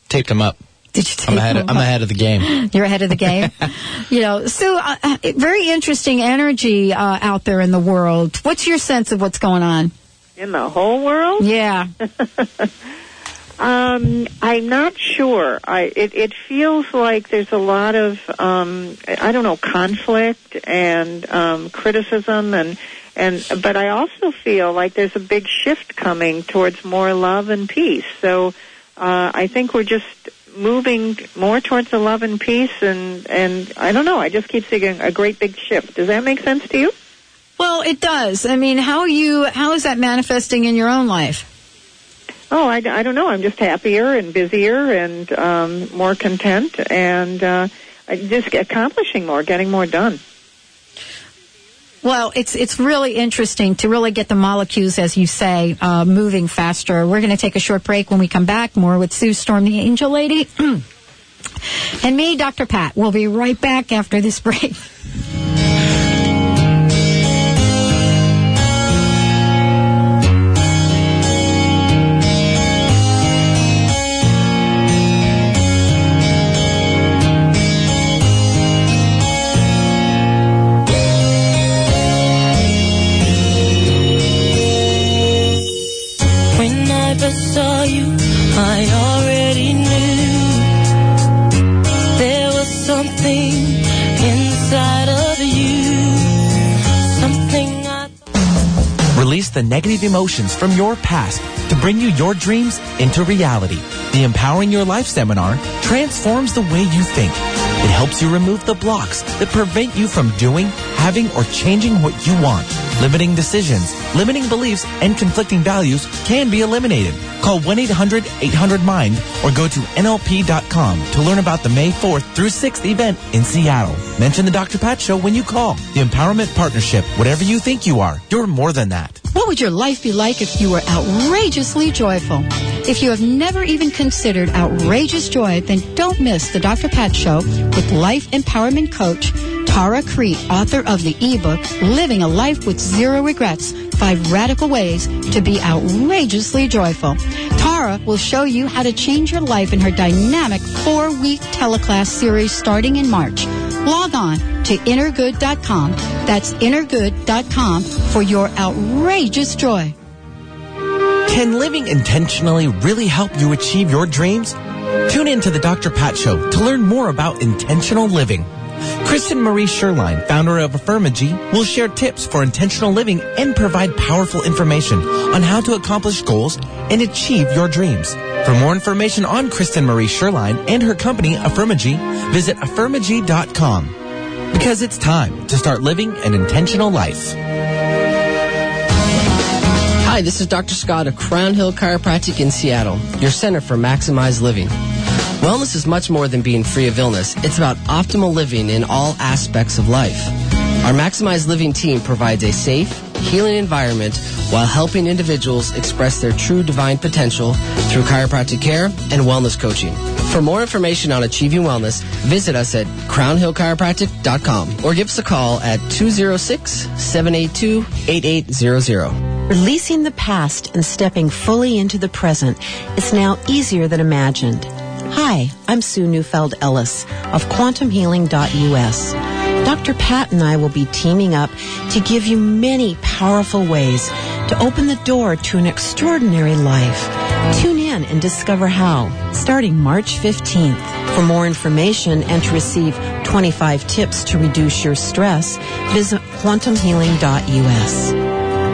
Taped them up. Did you take I'm ahead. them I'm ahead of the game. You're ahead of the game. you know, so uh, very interesting energy uh, out there in the world. What's your sense of what's going on? In the whole world? Yeah. Um, I'm not sure. I it, it feels like there's a lot of um, I don't know conflict and um, criticism and and but I also feel like there's a big shift coming towards more love and peace. So uh, I think we're just moving more towards the love and peace and and I don't know. I just keep seeing a great big shift. Does that make sense to you? Well, it does. I mean, how you? How is that manifesting in your own life? Oh, I, I don't know. I'm just happier and busier and um, more content and uh, I just accomplishing more, getting more done. Well, it's it's really interesting to really get the molecules, as you say, uh, moving faster. We're going to take a short break. When we come back, more with Sue Storm, the Angel Lady, and me, Dr. Pat. We'll be right back after this break. negative emotions from your past to bring you your dreams into reality. The Empowering Your Life seminar transforms the way you think. It helps you remove the blocks that prevent you from doing, having, or changing what you want. Limiting decisions, limiting beliefs, and conflicting values can be eliminated. Call 1-800-800-MIND or go to NLP.com to learn about the May 4th through 6th event in Seattle. Mention the Dr. Pat Show when you call. The Empowerment Partnership. Whatever you think you are, you're more than that. What would your life be like if you were outrageously joyful? If you have never even considered outrageous joy, then don't miss the Dr. Pat Show with life empowerment coach Tara Crete, author of the ebook Living a Life with Zero Regrets: Five Radical Ways to Be Outrageously Joyful. Tara will show you how to change your life in her dynamic four-week teleclass series starting in March. Log on to innergood.com. That's innergood.com for your outrageous joy. Can living intentionally really help you achieve your dreams? Tune in to the Dr. Pat Show to learn more about intentional living. Kristen Marie Sherline, founder of Affirmagy, will share tips for intentional living and provide powerful information on how to accomplish goals and achieve your dreams. For more information on Kristen Marie Sherline and her company, Affirmagy, visit affirmagy.com. Because it's time to start living an intentional life. Hi, this is Dr. Scott of Crown Hill Chiropractic in Seattle, your center for maximized living. Wellness is much more than being free of illness. It's about optimal living in all aspects of life. Our Maximized Living team provides a safe, healing environment while helping individuals express their true divine potential through chiropractic care and wellness coaching. For more information on Achieving Wellness, visit us at crownhillchiropractic.com or give us a call at 206-782-8800. Releasing the past and stepping fully into the present is now easier than imagined. Hi, I'm Sue Neufeld Ellis of quantumhealing.us. Dr. Pat and I will be teaming up to give you many powerful ways to open the door to an extraordinary life. Tune in and discover how, starting March 15th. For more information and to receive 25 tips to reduce your stress, visit quantumhealing.us.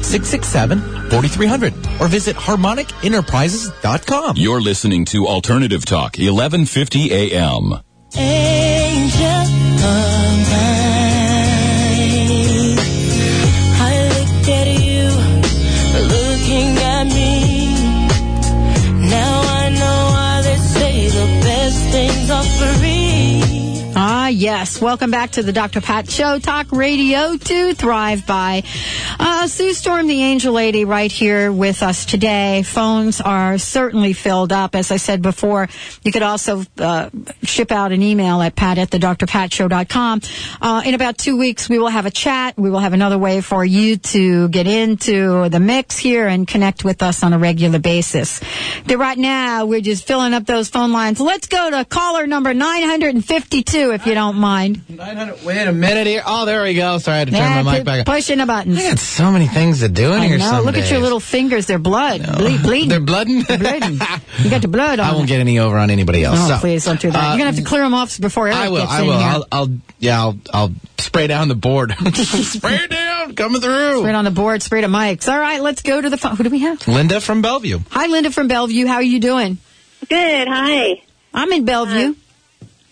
888-667-4300 or visit harmonicenterprises.com. You're listening to Alternative Talk, 1150 AM. Angel yes. Welcome back to the Dr. Pat Show, Talk Radio to Thrive By. Uh, Sue Storm, the Angel Lady, right here with us today. Phones are certainly filled up. As I said before, you could also uh, ship out an email at pat at the drpatshow.com. Uh, in about two weeks, we will have a chat. We will have another way for you to get into the mix here and connect with us on a regular basis. But right now, we're just filling up those phone lines. Let's go to caller number 952, if you don't mind. 900, wait a minute here. Oh, there we go. Sorry, I had to turn Yeah, my mic pu- back. Pushing a button. I got so many things to do in I here know. some Look at your little fingers. They're blood. Ble- bleeding. They're blooding? bleeding. You got the blood on I won't it. get any over on anybody else. Oh, So, please don't do that. uh, You're gonna have to clear them off before Eric I will. gets I in will. here. I'll, I'll. Yeah. I'll. I'll spray down the board. spray it down. Coming through. Spray it on the board. Spray to mics. All right, let's go to the phone. Who do we have? Linda from Bellevue. Hi, Linda from Bellevue. How are you doing? Good. Hi. I'm in Bellevue.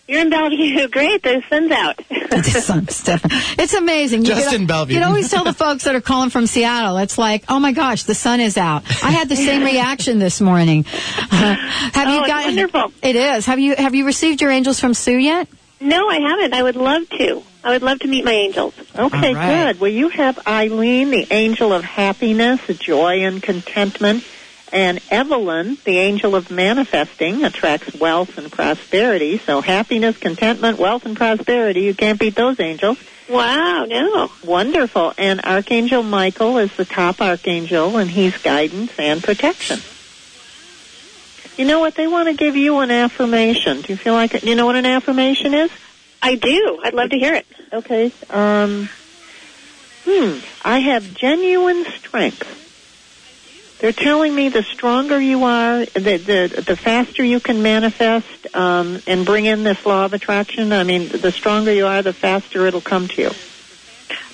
You're in Bellevue. Great. The sun's out. the sun, Stefan. It's amazing. You Just could- in Bellevue. You can always tell the folks that are calling from Seattle. It's like, oh my gosh, the sun is out. I had the same reaction this morning. Uh, have Oh, you it's got? wonderful. It is. Have you have you received your angels from Sue yet? No, I haven't. I would love to. I would love to meet my angels. Okay, All right. good. Well, you have Eileen, the angel of happiness, joy, and contentment, and Evelyn, the angel of manifesting, attracts wealth and prosperity. So, happiness, contentment, wealth, and prosperity, you can't beat those angels. Wow, no. Wonderful. And Archangel Michael is the top archangel, and he's guidance and protection. You know what? They want to give you an affirmation. Do you feel like it? You know what an affirmation is? I do. I'd love to hear it. Okay. Um, hmm. I have genuine strength. They're telling me the stronger you are, the the, the faster you can manifest um, and bring in this law of attraction. I mean, the stronger you are, the faster it'll come to you.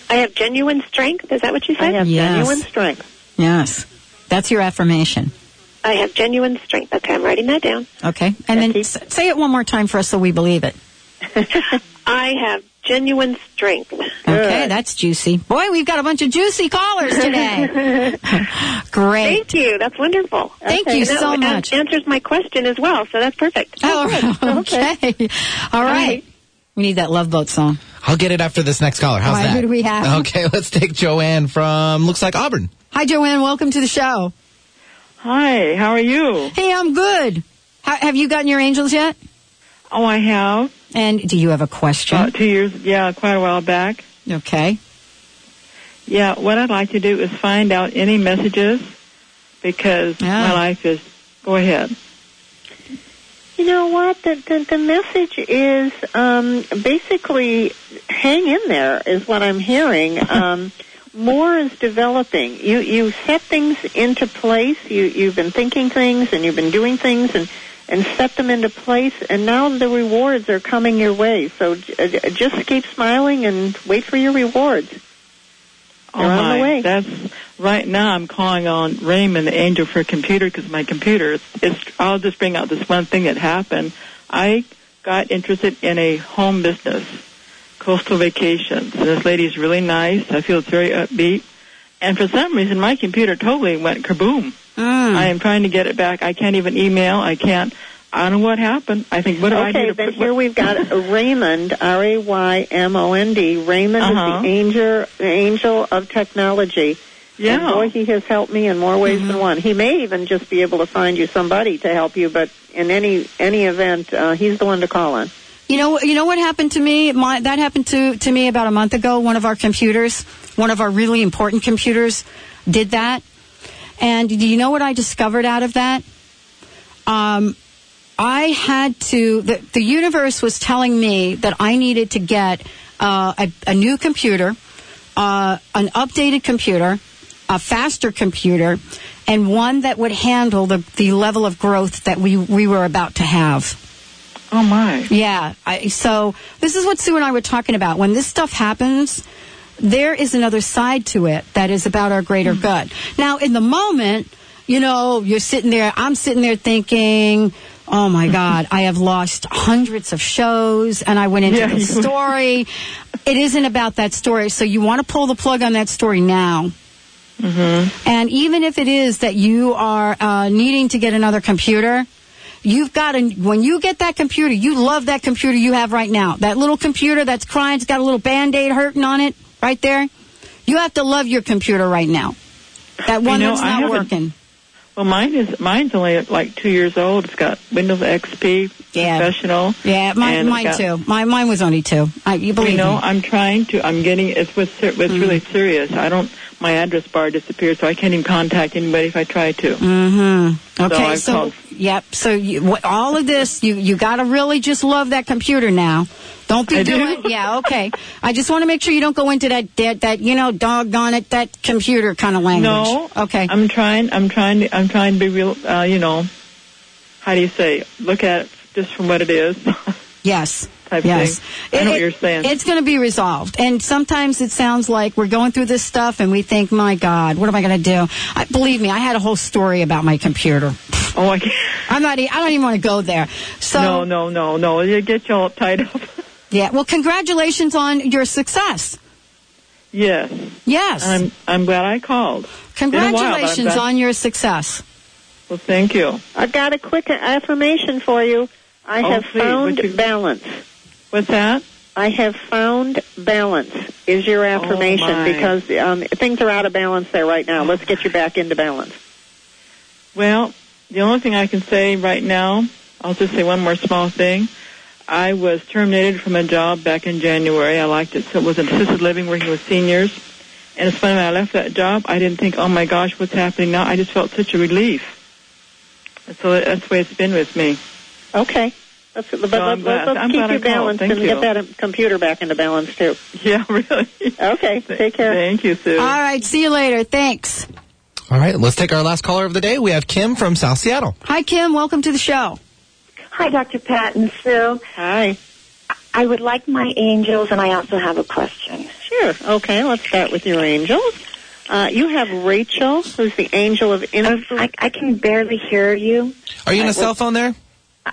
I have genuine strength. Is that what you said? I said? have Yes. genuine strength. Yes. That's your affirmation. I have genuine strength. Okay, I'm writing that down. Okay. And then s- say it one more time for us so we believe it. I have genuine strength. Okay, that's juicy. Boy, we've got a bunch of juicy callers today. Great. Thank you. That's wonderful. Thank you And that so an- much. Answers my question as well, so that's perfect. Oh, okay. All right. We need that Love Boat song. I'll get it after this next caller. How's All right, that? who do we have? Okay, let's take Joanne from looks like Auburn. Hi, Joanne. Welcome to the show. Hi, how are you? Hey, I'm good. How, have you gotten your angels yet? Oh, I have. And do you have a question? About two years, yeah, quite a while back. okay. Yeah, what I'd like to do is find out any messages because Yeah. my life is. Go ahead. You know what? The the, the message is um, basically hang in there is what I'm hearing. Um, more is developing. You you set things into place. You you've been thinking things and you've been doing things and and set them into place. And now the rewards are coming your way. So uh, just keep smiling and wait for your rewards. Oh They're on my, the way. that's right now I'm calling on Raymond, the angel for a computer, because my computer, it's, it's, I'll just bring out this one thing that happened. I got interested in a home business, Coastal Vacations. And this lady's really nice. I feel it's very upbeat. And for some reason, my computer totally went kaboom. I am trying to get it back. I can't even email. I can't. I don't know what happened. I think, what do I okay, do then put- here we've got Raymond, R A Y M O N D. Raymond Uh-huh. is the angel, angel of technology. Yeah. And boy, he has helped me in more ways than one. He may even just be able to find you somebody to help you, but in any any event, uh, he's the one to call on. You know, you know what happened to me? My, that happened to, to me about a month ago. One of our computers, one of our really important computers, did that. And do you know what I discovered out of that? Um, I had to. The, the universe was telling me that I needed to get uh, a, a new computer, uh, an updated computer, a faster computer, and one that would handle the, the level of growth that we, we were about to have. Oh my. Yeah. I, so this is what Sue and I were talking about. When this stuff happens, there is another side to it that is about our greater good. Now, in the moment, you know, you're sitting there, I'm sitting there thinking, oh my God, I have lost hundreds of shows and I went into Yeah, the story. It isn't about that story. So you want to pull the plug on that story now. Mm-hmm. And even if it is that you are uh, needing to get another computer, you've got to, when you get that computer, you love that computer you have right now. That little computer that's crying, it's got a little band aid hurting on it right there. You have to love your computer right now. That one You know, that's not working. Well, mine is mine's only like two years old. It's got Windows XP Yeah. Professional. Yeah, mine, mine got- too. Mine, mine was only two. I, you believe you know, me? I'm trying to. I'm getting. It's with. It's really mm. serious. I don't. My address bar disappeared, so I can't even contact anybody if I try to. Mm-hmm. Okay, I've so, yep. So you, all of this, you you got to really just love that computer now. Don't be I do. doing. Yeah, okay. I just want to make sure you don't go into that that, that you know doggone it that computer kind of language. No. Okay. I'm trying. I'm trying. To, I'm trying to be real. Uh, you know, how do you say? Look at it just from what it is. Yes. Type yes. thing. I know It- what you're saying. It's going to be resolved. And sometimes it sounds like we're going through this stuff and we think, my God, what am I going to do? I, believe me, I had a whole story about my computer. Oh, I can't. I'm not. I don't even want to go there. So no, no, no, no. You get you all tied up. yeah. Well, congratulations on your success. yes. Yes. I'm. I'm glad I called. Been a while, Congratulations on your success. Well, thank you. I've got a quick affirmation for you. I Oh, have please, found you- balance. What's that? I have found balance is your affirmation Oh, because um, things are out of balance there right now. Let's get you back into balance. Well, the only thing I can say right now, I'll just say one more small thing. I was terminated from a job back in January. I liked it. So it was an assisted living working with seniors. And it's funny, when I left that job, I didn't think, oh my gosh, what's happening now? I just felt such a relief. And so that's the way it's been with me. Okay. Let's, but So I'm let's, let's I'm keep glad I you balanced and you. get that um, computer back into balance too. Yeah, really. Okay. Take care. Thank you, Sue. All right. See you later. Thanks. All right, let's take our last caller of the day. We have Kim from South Seattle. Hi, Kim. Welcome to the show. Hi, Dr. Pat and Sue. Hi. I would like my angels, and I also have a question. Sure. Okay. Let's start with your angels. Uh, you have Rachel, who's the angel of inspiration. I, I can barely hear you. Are you in a cell phone there?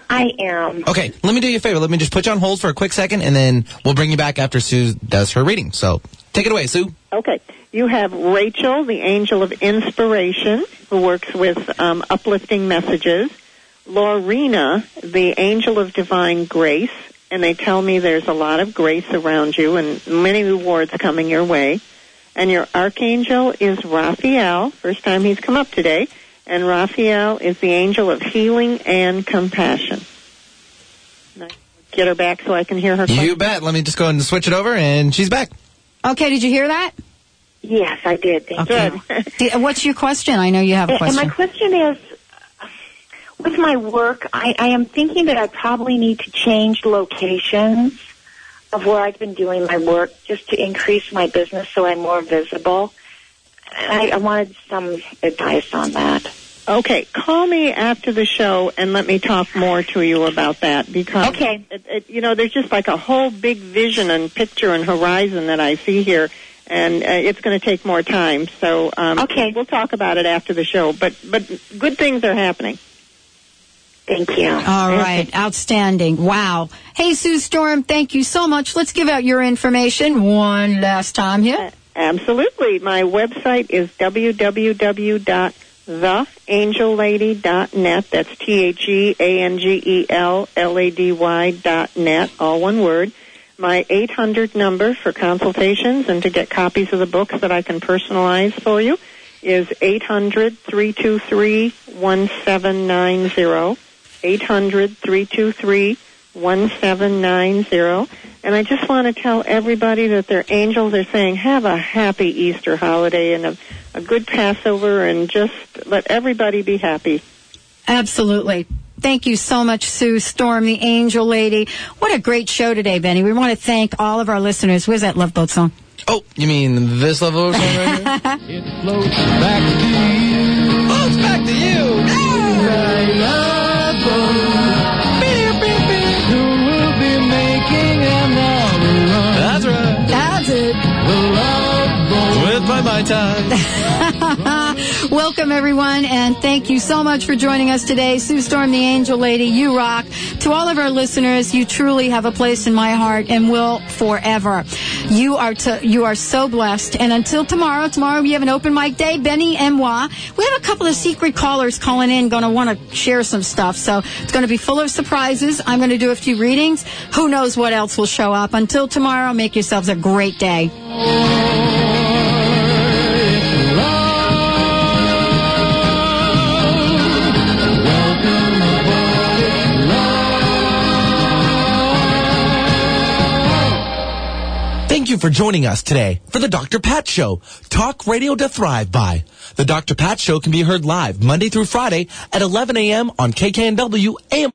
I am. Okay, let me do you a favor. Let me just put you on hold for a quick second, and then we'll bring you back after Sue does her reading. So take it away, Sue. Okay. You have Rachel, the angel of inspiration, who works with um, uplifting messages. Laurina, the angel of divine grace, and they tell me there's a lot of grace around you and many rewards coming your way. And your archangel is Raphael, first time he's come up today, and Raphael is the angel of healing and compassion. Get her back so I can hear her. You bet. Let me just go ahead and switch it over, and she's back. Okay. Did you hear that? Yes, I did. Thank Okay. you. Uh, what's your question? I know you have a question. And my question. question is, with my work, I, I am thinking that I probably need to change locations of where I've been doing my work just to increase my business so I'm more visible. And I, I wanted some advice on that. Okay, call me after the show and let me talk more to you about that because Okay. it, it, you know there's just like a whole big vision and picture and horizon that I see here, and uh, it's going to take more time. So um, okay, we'll talk about it after the show. But but good things are happening. Thank you. All right, outstanding. Wow. Hey, Sue Storm, thank you so much. Let's give out your information one last time here. Absolutely. My website is www.theangellady.net. That's T H E A N G E L L A D Y dot net, all one word. My 800 number for consultations and to get copies of the books that I can personalize for you is 800 323 1790. 800 323 1790. And I just want to tell everybody that their angels are saying, have a happy Easter holiday and a, a good Passover and just let everybody be happy. Absolutely. Thank you so much, Sue Storm, the angel lady. What a great show today, Benny. We want to thank all of our listeners. Where's that Love Boat song? Oh, you mean this Love Boat song right here? it floats back to you. Oh, it's back to you. My my Tai. Welcome, everyone, and thank you so much for joining us today. Sue Storm, the angel lady, you rock. To all of our listeners, you truly have a place in my heart and will forever. You are to, you are so blessed. And until tomorrow, tomorrow we have an open mic day, Benny and Moi. We have a couple of secret callers calling in, going to want to share some stuff. So it's going to be full of surprises. I'm going to do a few readings. Who knows what else will show up? Until tomorrow, make yourselves a great day. You for joining us today for the Dr. Pat Show. Talk radio to thrive by. The Dr. Pat Show can be heard live Monday through Friday at 11 a.m. on KKNW AM.